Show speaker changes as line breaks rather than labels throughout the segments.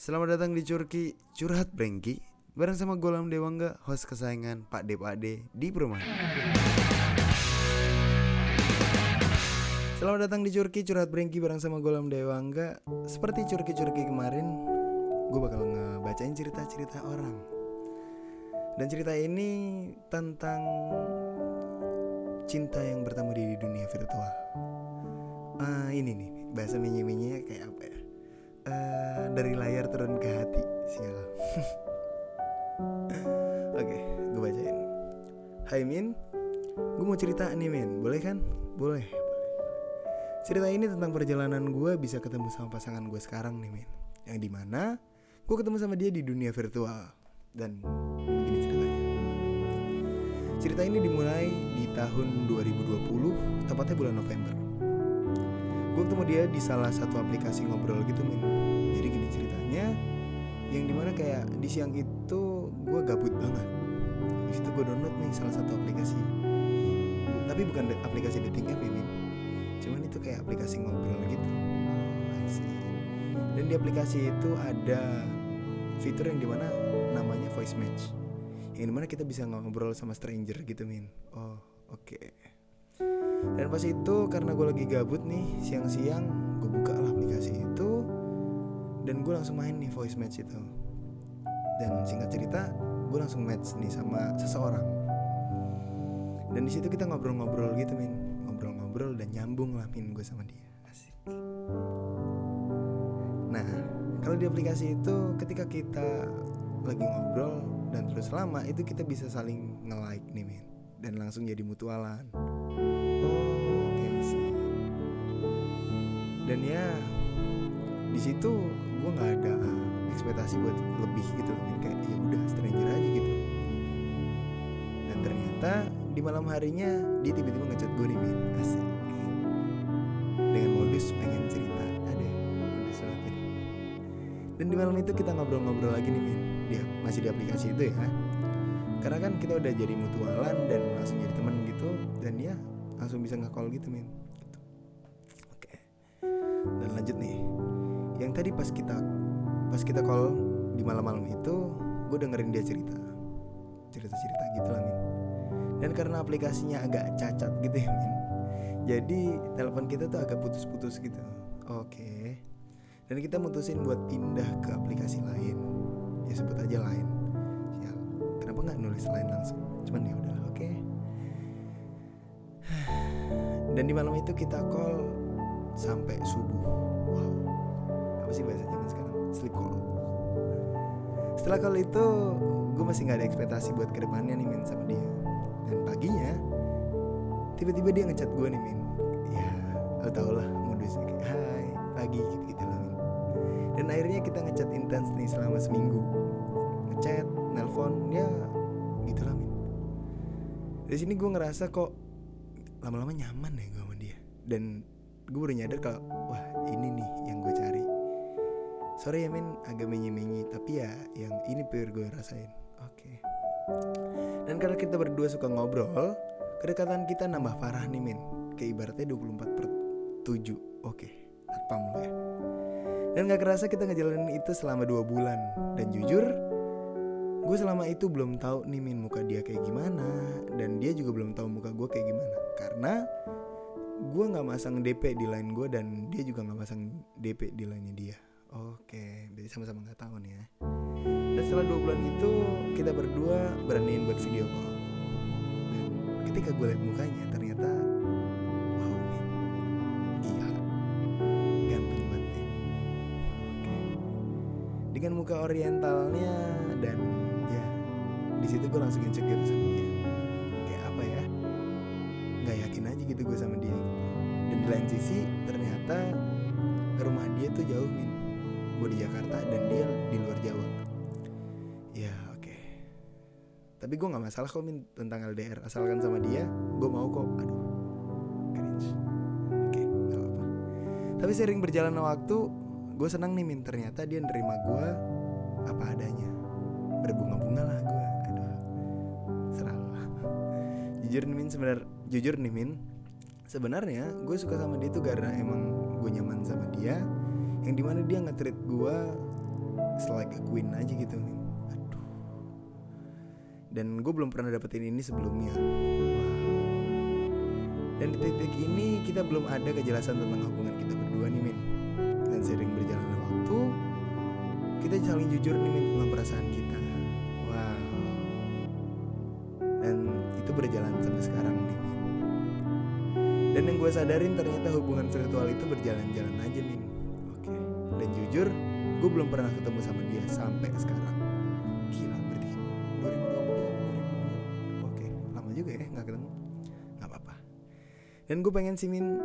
Selamat datang di Curki Curhat Brengki Bareng sama Golam Dewangga, host kesayangan Pak D Pak D di perumahan. Selamat datang di Curki Curhat Brengki bareng sama Golam Dewangga. Seperti Curki-Curki kemarin Gue bakal ngebacain cerita-cerita orang. Dan cerita ini tentang Cinta yang bertemu di dunia virtual. Ah Ini nih, bahasa minyi-minyinya kayak apa ya Eh, dari layar turun ke hati sial. Oke gue bacain. Hai Min. Gue mau cerita nih Min. Boleh kan? Boleh boleh cerita ini tentang perjalanan gue bisa ketemu sama pasangan gue sekarang nih Min. Yang di mana gue ketemu sama dia di dunia virtual. Dan begini ceritanya. Cerita ini dimulai di tahun 2020 tepatnya bulan November gue ketemu dia di salah satu aplikasi ngobrol gitu min. Jadi gini ceritanya yang di mana kayak di siang itu gue gabut banget. Di situ gue download nih salah satu aplikasi. Tapi bukan aplikasi dating app ya min. Cuman itu kayak aplikasi ngobrol gitu. Dan di aplikasi itu ada fitur yang di mana namanya voice match. Yang di mana kita bisa ngobrol sama stranger gitu min. Oh oke. okay. Dan pas itu karena gue lagi gabut nih siang-siang gue buka lah aplikasi itu dan gue langsung main nih voice match itu. Dan singkat cerita gue langsung match nih sama seseorang. Dan di situ kita ngobrol-ngobrol gitu min, ngobrol-ngobrol dan nyambung lah min gue sama dia. Asik. Nah kalau di aplikasi itu ketika kita lagi ngobrol dan terus lama itu kita bisa saling nge-like nih min dan langsung jadi mutualan. Oke sih. Dan ya di situ gue nggak ada ekspektasi buat lebih gitu loh, kayak ya udah stranger aja gitu. Dan ternyata di malam harinya dia tiba-tiba ngechat gue nih min, asik. Dengan modus pengen cerita, ada modus banget. Dan di malam itu kita ngobrol-ngobrol lagi nih min, dia masih di aplikasi itu ya karena kan kita udah jadi mutualan dan langsung jadi teman gitu dan ya langsung bisa nge-call gitu min gitu. oke. Dan lanjut nih. Yang tadi pas kita pas kita call di malam-malam itu gue dengerin dia cerita. Cerita-cerita gitu lah min dan karena aplikasinya agak cacat gitu ya min jadi telepon kita tuh agak putus-putus gitu. Oke. Dan kita mutusin buat pindah ke aplikasi lain. Ya sebut aja lain. Kenapa nggak nulis lain langsung? Cuman ya udah oke. okay. Dan di malam itu kita call sampai subuh. Wow. Apa sih bahasa zaman sekarang? Sleep call. Setelah call itu gue masih nggak ada ekspektasi buat ke depannya nih min sama dia. Dan paginya tiba-tiba dia ngechat gue nih min. Ya lo tau lah modusnya kayak hai pagi gitu gitu lah min. Dan akhirnya kita ngechat intens nih selama seminggu. Ngechat nelpon ya gitulah min. Dari sini gue ngerasa kok lama-lama nyaman ya gue sama dia. Dan gue baru nyadar kalau wah ini nih yang gue cari. Sorry ya min agak menyi-menyi tapi ya yang ini pure gue rasain. Oke. Okay. dan karena kita berdua suka ngobrol kedekatan kita nambah parah nih min. Kayak ibaratnya 24 per 7 oke okay. atpam ya. Dan gak kerasa kita ngejalanin itu selama dua bulan. Dan jujur gue selama itu belum tahu nih min muka dia kayak gimana. Dan dia juga belum tahu muka gue kayak gimana. Karena gue nggak masang DP di line gue dan dia juga nggak masang DP di line dia. Oke berarti sama-sama nggak tahu nih ya. Dan setelah dua bulan itu kita berdua beraniin buat video call. Dan ketika gue liat mukanya ternyata dengan muka orientalnya dan di situ gue langsung insecure sama dia. Kayak apa ya? Nggak yakin aja gitu gue sama dia gitu. dan di lain sisi ternyata rumah dia tuh jauh min. Gue di Jakarta dan dia di luar Jawa. Ya oke. Okay. tapi gue nggak masalah kok min tentang LDR asalkan sama dia gue mau kok. Aduh cringe. Oke apa tapi sering berjalan waktu gue senang nih min. Ternyata dia nerima gue apa adanya. Berbunga-bunga lah gue jujur nih min sebenar jujur nih min. Sebenarnya gue suka sama dia tuh karena emang gue nyaman sama dia. Yang di mana dia nge-treat gue like a queen aja gitu min. Aduh. Dan gue belum pernah dapetin ini sebelumnya. Dan di titik ini kita belum ada kejelasan tentang hubungan kita berdua nih min dan sering berjalannya waktu kita saling jujur nih tentang perasaan kita. Wow. Dan itu berjalan sampai sekarang nih dan yang gue sadarin ternyata hubungan virtual itu berjalan-jalan aja min. Oke. Dan jujur gue belum pernah ketemu sama dia sampai sekarang. Gila berarti 2020 oke lama juga ya nggak ketemu. Nggak apa-apa. Dan gue pengen sih min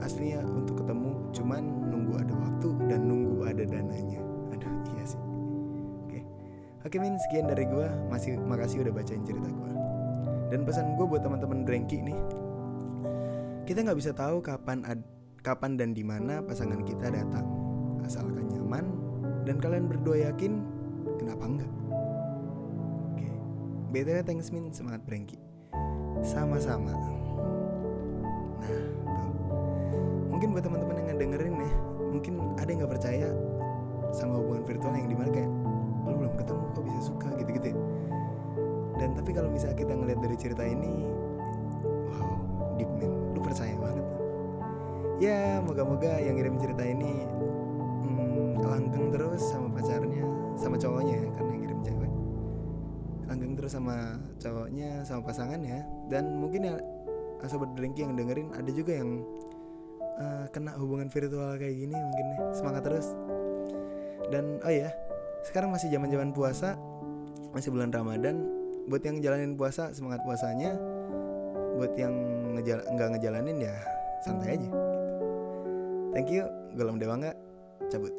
aslinya untuk ketemu cuman nunggu ada waktu dan nunggu ada dananya. Aduh iya sih. Oke. Oke min sekian dari gue masih makasih udah bacain cerita gue dan pesan gue buat teman-teman Drengki nih. Kita nggak bisa tahu kapan ad, kapan dan di mana pasangan kita datang. Asalkan nyaman dan kalian berdua yakin kenapa enggak? Oke. Btw thanks min. Semangat Brengki sama-sama. Nah tuh. Mungkin buat teman-teman yang ngedengerin ya mungkin ada yang nggak percaya sama hubungan virtual yang di mana kayak lu belum ketemu kok bisa suka? gitu-gitu ya. dan tapi kalau misalnya kita ngeliat dari cerita ini wow deep man lu percaya banget. Ya moga-moga yang ngirim cerita ini hmm, langgeng terus sama pacarnya sama cowoknya ya karena yang ngirim cewek. Langgeng terus sama cowoknya sama pasangannya. Dan mungkin ya sobat drinky yang dengerin ada juga yang kena hubungan virtual kayak gini mungkin nih. Semangat terus. Dan oh ya sekarang masih zaman zaman puasa masih bulan ramadan. Buat yang jalanin puasa semangat puasanya. Buat yang ngejala, nggak ngejalanin ya santai aja. Thank you. Gue Dewangga cabut